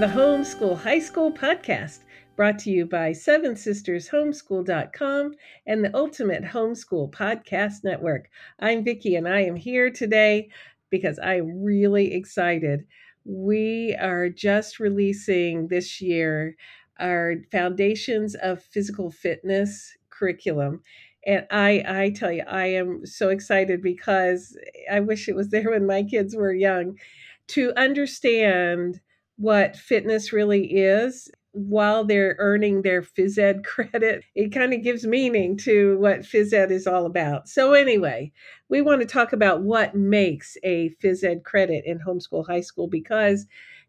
The Homeschool High School podcast, brought to you by Seven Sisters Homeschool.com and the Ultimate Homeschool Podcast Network. I'm Vicki, and I am here today because I'm really excited. We are just releasing this year our Foundations of Physical Fitness curriculum. And I, I tell you, I am so excited because I wish it was there when my kids were young to understand what fitness really is while they're earning their phys ed credit. It kind of gives meaning to what phys ed is all about. So, anyway, we want to talk about what makes a phys ed credit in homeschool high school because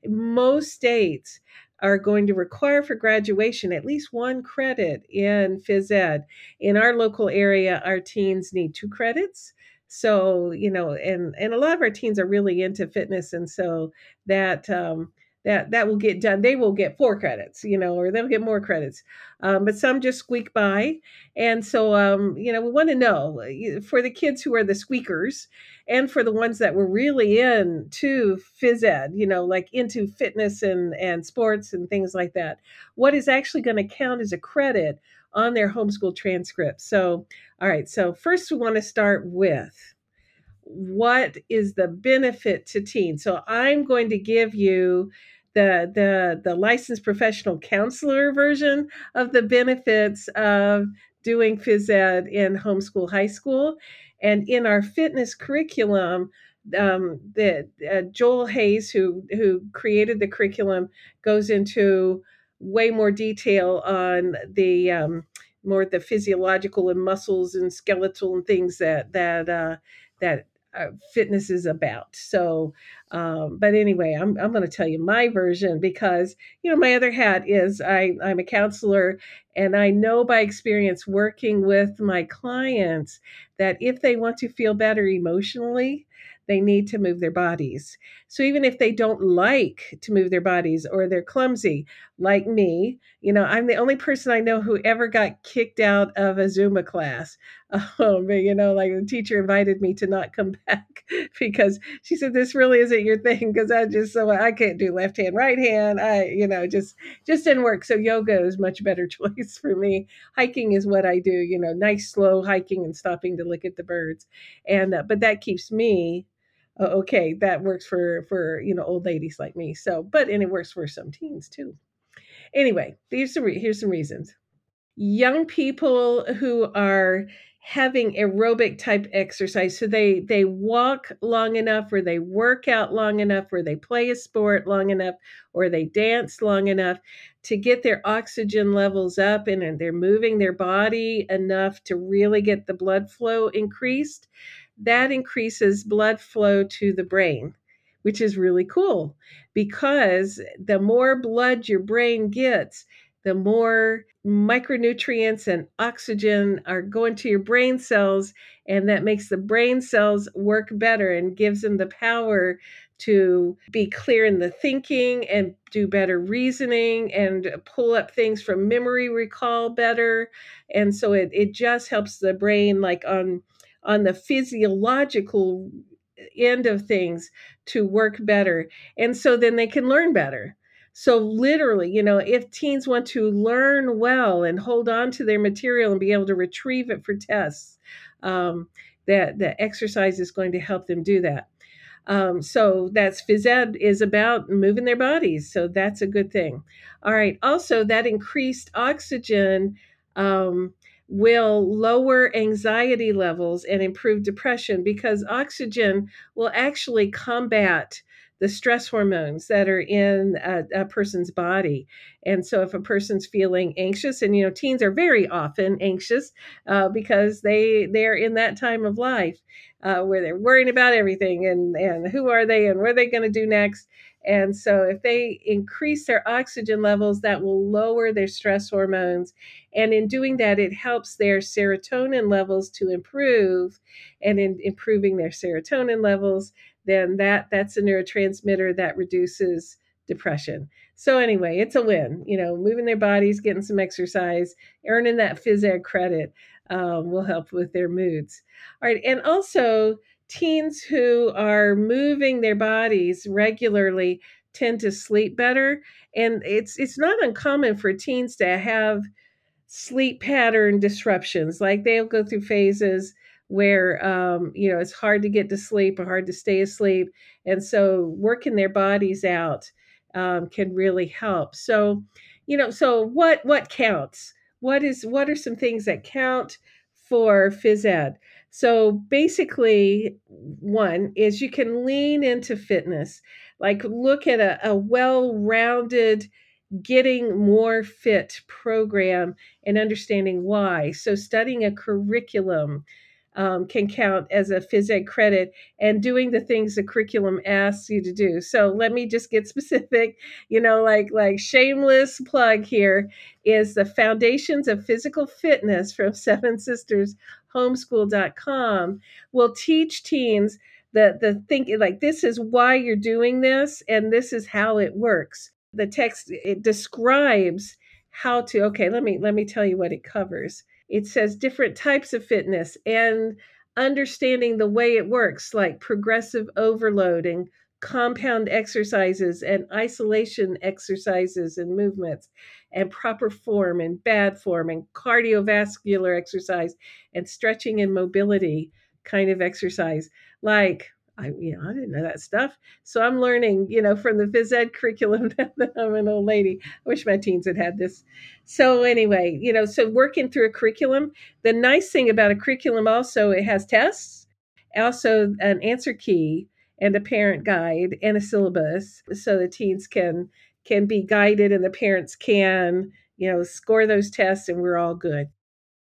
most states are going to require for graduation at least one credit in phys ed. In our local area, our teens need two credits so you know and and a lot of our teens are really into fitness and so that um that that will get done. They will get four credits you know or they'll get more credits. Um, but some just squeak by. And so um, you know we want to know for the kids who are the squeakers and for the ones that were really into phys ed you know like into fitness and and sports and things like that what is actually going to count as a credit on their homeschool transcript. So, all right, so first we want to start with what is the benefit to teens. So, I'm going to give you the the the licensed professional counselor version of the benefits of doing phys ed in homeschool high school and in our fitness curriculum um, the uh, Joel Hayes, who who created the curriculum, goes into way more detail on the um, more the physiological and muscles and skeletal and things that that uh, that uh, fitness is about. So, um, but anyway, I'm I'm going to tell you my version because you know my other hat is I I'm a counselor and I know by experience working with my clients that if they want to feel better emotionally, they need to move their bodies. So even if they don't like to move their bodies or they're clumsy, like me, you know, I'm the only person I know who ever got kicked out of a Zumba class. Um, you know, like the teacher invited me to not come back because she said this really isn't your thing because I just so I can't do left hand, right hand. I, you know, just just didn't work. So yoga is much better choice for me. Hiking is what I do. You know, nice slow hiking and stopping to look at the birds, and uh, but that keeps me uh, okay, that works for for you know old ladies like me. So, but and it works for some teens too. Anyway, here's some here's some reasons. Young people who are having aerobic type exercise so they they walk long enough or they work out long enough or they play a sport long enough or they dance long enough to get their oxygen levels up and, and they're moving their body enough to really get the blood flow increased that increases blood flow to the brain, which is really cool because the more blood your brain gets, the more micronutrients and oxygen are going to your brain cells, and that makes the brain cells work better and gives them the power to be clear in the thinking and do better reasoning and pull up things from memory recall better. And so it, it just helps the brain, like on on the physiological end of things to work better. And so then they can learn better. So, literally, you know, if teens want to learn well and hold on to their material and be able to retrieve it for tests, um, that the exercise is going to help them do that. Um, so that's phys ed is about moving their bodies. So that's a good thing. All right. Also, that increased oxygen um, will lower anxiety levels and improve depression because oxygen will actually combat the stress hormones that are in a, a, person's body. And so, if a person's feeling anxious, and you know, teens are very often anxious uh, because they they're in that time of life uh, where they're worrying about everything and and who are they and what are they going to do next. And so, if they increase their oxygen levels, that will lower their stress hormones. And in doing that, it helps their serotonin levels to improve. And in improving their serotonin levels, then that that's a neurotransmitter that reduces depression. So anyway, it's a win. You know, moving their bodies, getting some exercise, earning that phys ed credit um, will help with their moods. All right, and also teens who are moving their bodies regularly tend to sleep better. And it's it's not uncommon for teens to have sleep pattern disruptions. Like they'll go through phases where um, you know it's hard to get to sleep or hard to stay asleep, and so working their bodies out um, can really help. So, you know, so what what counts? What is what are some things that count for phys ed? So basically, one is you can lean into fitness, like look at a, a well rounded getting more fit program and understanding why. So, studying a curriculum um, can count as a phys ed credit and doing the things the curriculum asks you to do. So, let me just get specific. You know, like like shameless plug here is the Foundations of Physical Fitness from Seven Sisters Homeschool.com will teach teens the the think like this is why you're doing this and this is how it works. The text it describes how to okay let me let me tell you what it covers. It says different types of fitness and understanding the way it works like progressive overloading compound exercises and isolation exercises and movements and proper form and bad form and cardiovascular exercise and stretching and mobility kind of exercise like I, you know, I didn't know that stuff. So I'm learning, you know, from the phys ed curriculum that I'm an old lady. I wish my teens had had this. So anyway, you know, so working through a curriculum. The nice thing about a curriculum also, it has tests, also an answer key and a parent guide and a syllabus, so the teens can can be guided and the parents can, you know, score those tests and we're all good.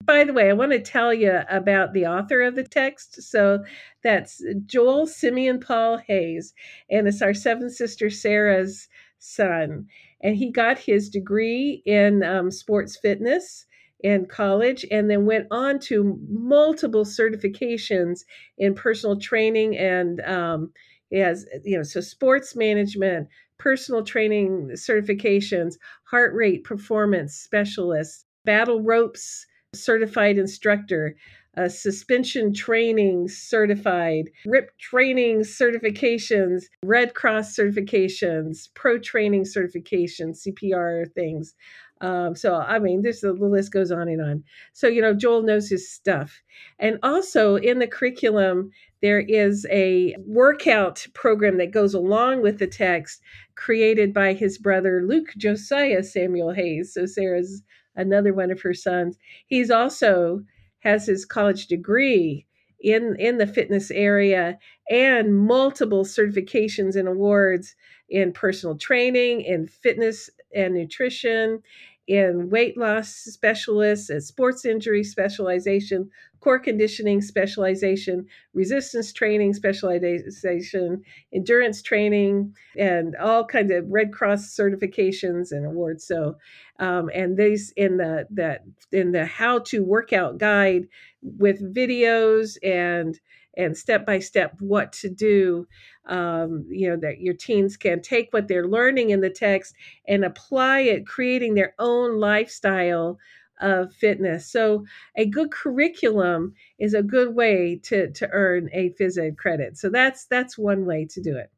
By the way, I want to tell you about the author of the text. So that's Joel Simeon Paul Hayes, and it's our seven sister Sarah's son. And he got his degree in um, sports fitness in college and then went on to multiple certifications in personal training and um, has you know so sports management personal training certifications heart rate performance specialists battle ropes certified instructor, uh, suspension training certified, RIP training certifications, Red Cross certifications, pro training certifications, CPR things. Um, so, I mean, this the list goes on and on. So, you know, Joel knows his stuff. And also in the curriculum, there is a workout program that goes along with the text created by his brother Luke Josiah Samuel Hayes. So, Sarah's another one of her sons. He's also has his college degree in in the fitness area and multiple certifications and awards in personal training, in fitness and nutrition, in weight loss specialists, and sports injury specialization, core conditioning specialization, resistance training specialization, endurance training, and all kinds of Red Cross certifications and awards. So, um, and these in the that in the how to workout guide with videos and and step by step what to do um, you know that your teens can take what they're learning in the text and apply it creating their own lifestyle of fitness. So a good curriculum is a good way to to earn a phys ed credit. So that's that's one way to do it.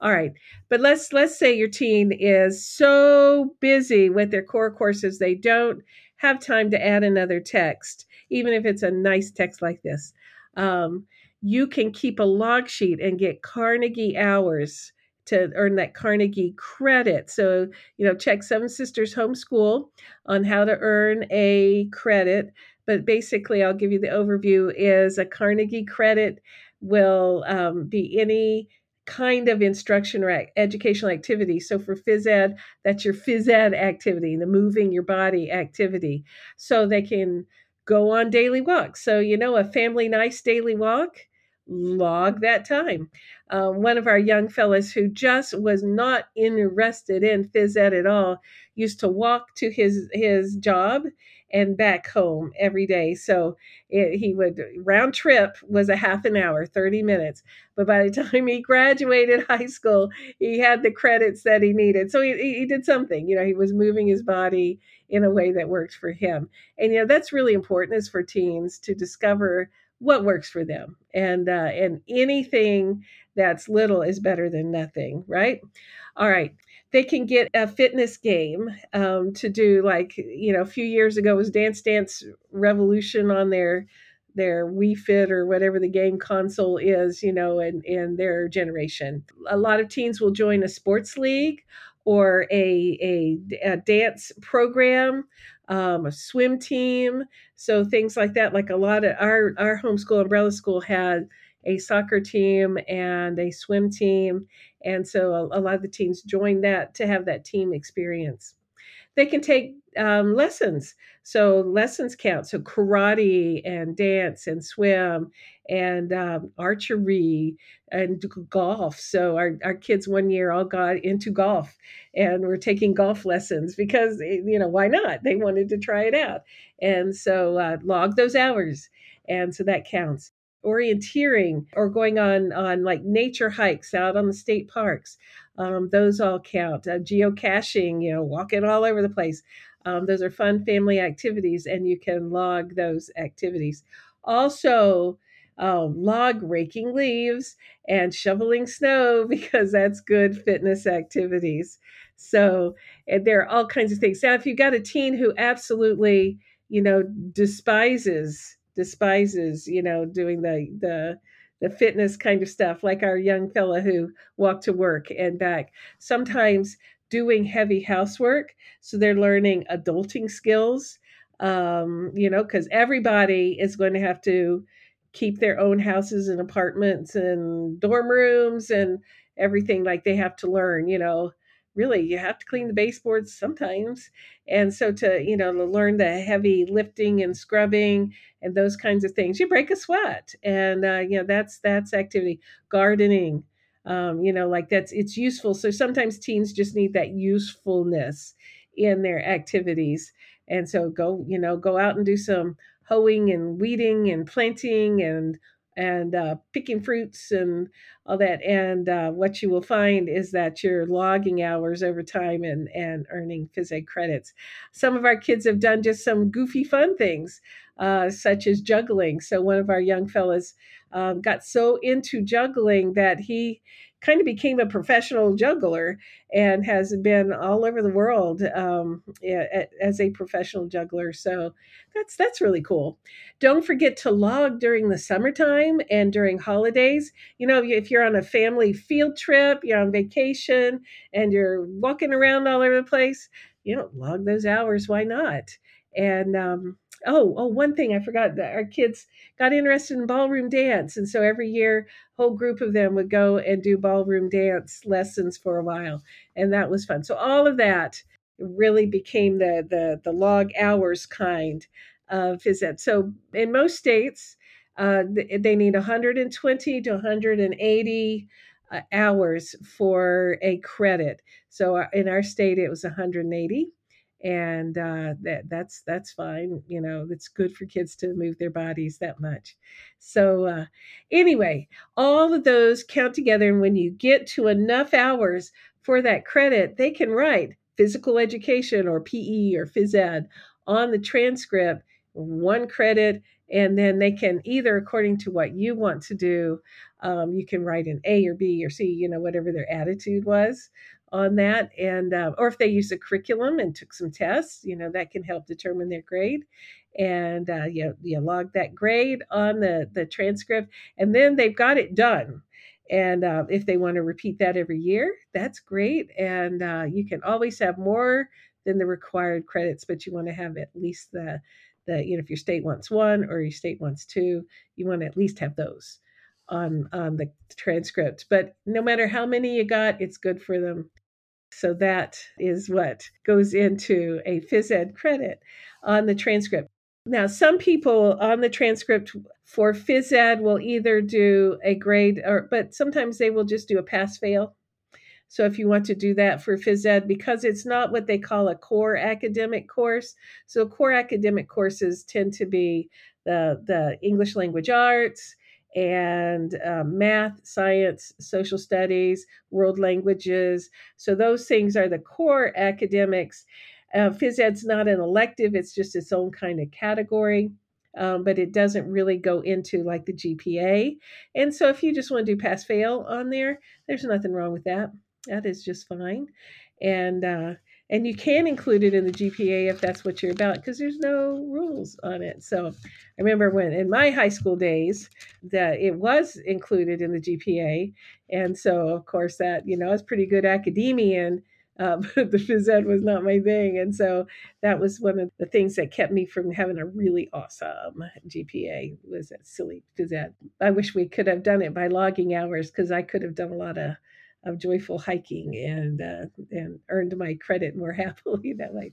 All right but let's let's say your teen is so busy with their core courses they don't have time to add another text even if it's a nice text like this. Um, you can keep a log sheet and get Carnegie hours to earn that Carnegie credit. So, you know, check Seven Sisters Homeschool on how to earn a credit. But basically, I'll give you the overview is a Carnegie credit will um, be any kind of instruction or educational activity. So for phys ed, that's your phys ed activity, the moving your body activity. So they can go on daily walks. So, you know, a family nice daily walk log that time. Um, one of our young fellows who just was not interested in phys ed at all used to walk to his his job and back home every day. So it, he would round trip was a half an hour, 30 minutes. But by the time he graduated high school, he had the credits that he needed. So he, he did something, you know, he was moving his body in a way that worked for him. And, you know, that's really important is for teens to discover what works for them. And uh, and anything that's little is better than nothing, right? All right. They can get a fitness game um, to do, like you know, a few years ago was Dance Dance Revolution on their their Wii Fit or whatever the game console is, you know, in, in their generation. A lot of teens will join a sports league or a, a, a dance program, um, a swim team. So things like that. Like a lot of our, our homeschool umbrella school had a soccer team and a swim team. And so a, a lot of the teams joined that to have that team experience they can take um, lessons. So lessons count. So karate and dance and swim and um, archery and golf. So our, our kids one year all got into golf and were taking golf lessons because, eh, you know, why not? They wanted to try it out. And so uh, log those hours. And so that counts orienteering or going on on like nature hikes out on the state parks um, those all count. Uh, geocaching, you know, walking all over the place. Um, those are fun family activities, and you can log those activities. Also, um, log raking leaves and shoveling snow because that's good fitness activities. So there are all kinds of things. Now, if you've got a teen who absolutely, you know, despises despises, you know, doing the the the fitness kind of stuff, like our young fella who walked to work and back. Sometimes doing heavy housework, so they're learning adulting skills. Um, you know, because everybody is going to have to keep their own houses and apartments and dorm rooms and everything like they have to learn, you know, really you have to clean the baseboards sometimes. And so to you know to learn the heavy lifting and scrubbing and those kinds of things you break a sweat. And uh, you know that's that's activity. Gardening um, you know like that's it's useful. So sometimes teens just need that usefulness in their activities. And so go you know go out and do some hoeing and weeding and planting and and uh, picking fruits and all that. And uh, what you will find is that you're logging hours over time and, and earning phys ed credits. Some of our kids have done just some goofy fun things, uh, such as juggling. So one of our young fellas um, got so into juggling that he kind of became a professional juggler and has been all over the world um, as a professional juggler. So that's that's really cool. Don't forget to log during the summertime and during holidays. You know, if you're on a family field trip, you're on vacation, and you're walking around all over the place, you know, log those hours. Why not? And um, oh, oh, one thing I forgot that our kids got interested in ballroom dance. And so every year, a whole group of them would go and do ballroom dance lessons for a while. And that was fun. So all of that really became the the, the log hours kind of phys ed. So in most states, uh, they need 120 to 180 uh, hours for a credit. So uh, in our state, it was 180 and uh, that that's that's fine. You know, it's good for kids to move their bodies that much. So uh, anyway, all of those count together, and when you get to enough hours for that credit, they can write physical education or PE or phys ed on the transcript, one credit, and then they can either according to what you want to do, um, you can write an A or B or C, you know, whatever their attitude was on that and uh, or if they use a curriculum and took some tests you know that can help determine their grade and uh, you, you log that grade on the the transcript and then they've got it done and uh, if they want to repeat that every year that's great and uh, you can always have more than the required credits but you want to have at least the the you know if your state wants one or your state wants two you want to at least have those on on the transcript but no matter how many you got it's good for them so that is what goes into a phys ed credit on the transcript. Now, some people on the transcript for phys ed will either do a grade or, but sometimes they will just do a pass fail. So if you want to do that for phys ed, because it's not what they call a core academic course. So core academic courses tend to be the, the English language arts, and uh, math, science, social studies, world languages. So those things are the core academics. Uh, phys ed's not an elective, it's just its own kind of category. um, but it doesn't really go into like the GPA. And so if you just want to do pass fail on there, there's nothing wrong with that. That is just fine. And uh, and you can include it in the GPA if that's what you're about because there's no rules on it. So I remember when in my high school days that it was included in the GPA, and so of course that you know I was pretty good academician. Uh, but the phys ed was not my thing, and so that was one of the things that kept me from having a really awesome GPA. Was that silly phys ed? I wish we could have done it by logging hours because I could have done a lot of of joyful hiking and uh, and earned my credit more happily that way.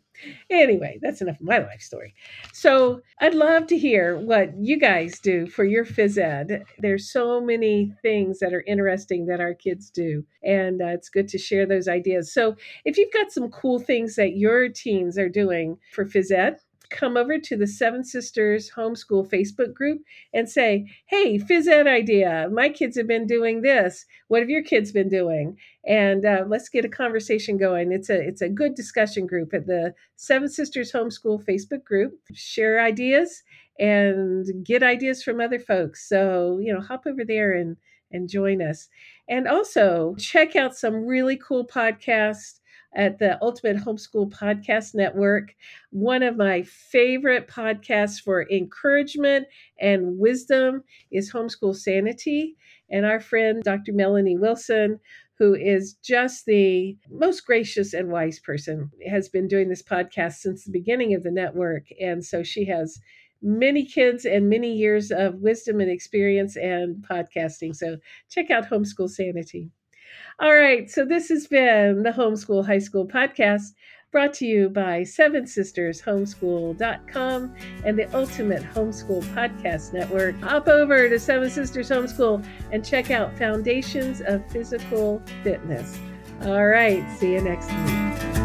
Anyway, that's enough of my life story. So I'd love to hear what you guys do for your phys ed. There's so many things that are interesting that our kids do, and uh, it's good to share those ideas. So if you've got some cool things that your teens are doing for phys ed, come over to the Seven Sisters Homeschool Facebook group and say, hey, phys ed idea. My kids have been doing this. What have your kids been doing? And uh, let's get a conversation going. It's a it's a good discussion group at the Seven Sisters Homeschool Facebook group. Share ideas and get ideas from other folks. So, you know, hop over there and and join us. And also check out some really cool podcasts at the Ultimate Homeschool Podcast Network. One of my favorite podcasts for encouragement and wisdom is Homeschool Sanity. And our friend, Dr. Melanie Wilson, who is just the most gracious and wise person, has been doing this podcast since the beginning of the network. And so she has many kids and many years of wisdom and experience and podcasting. So check out Homeschool Sanity. All right, so this has been the Homeschool High School podcast brought to you by Seven Sisters Homeschool.com and the Ultimate Homeschool Podcast Network. Hop over to Seven Sisters Homeschool and check out Foundations of Physical Fitness. All right, see you next week.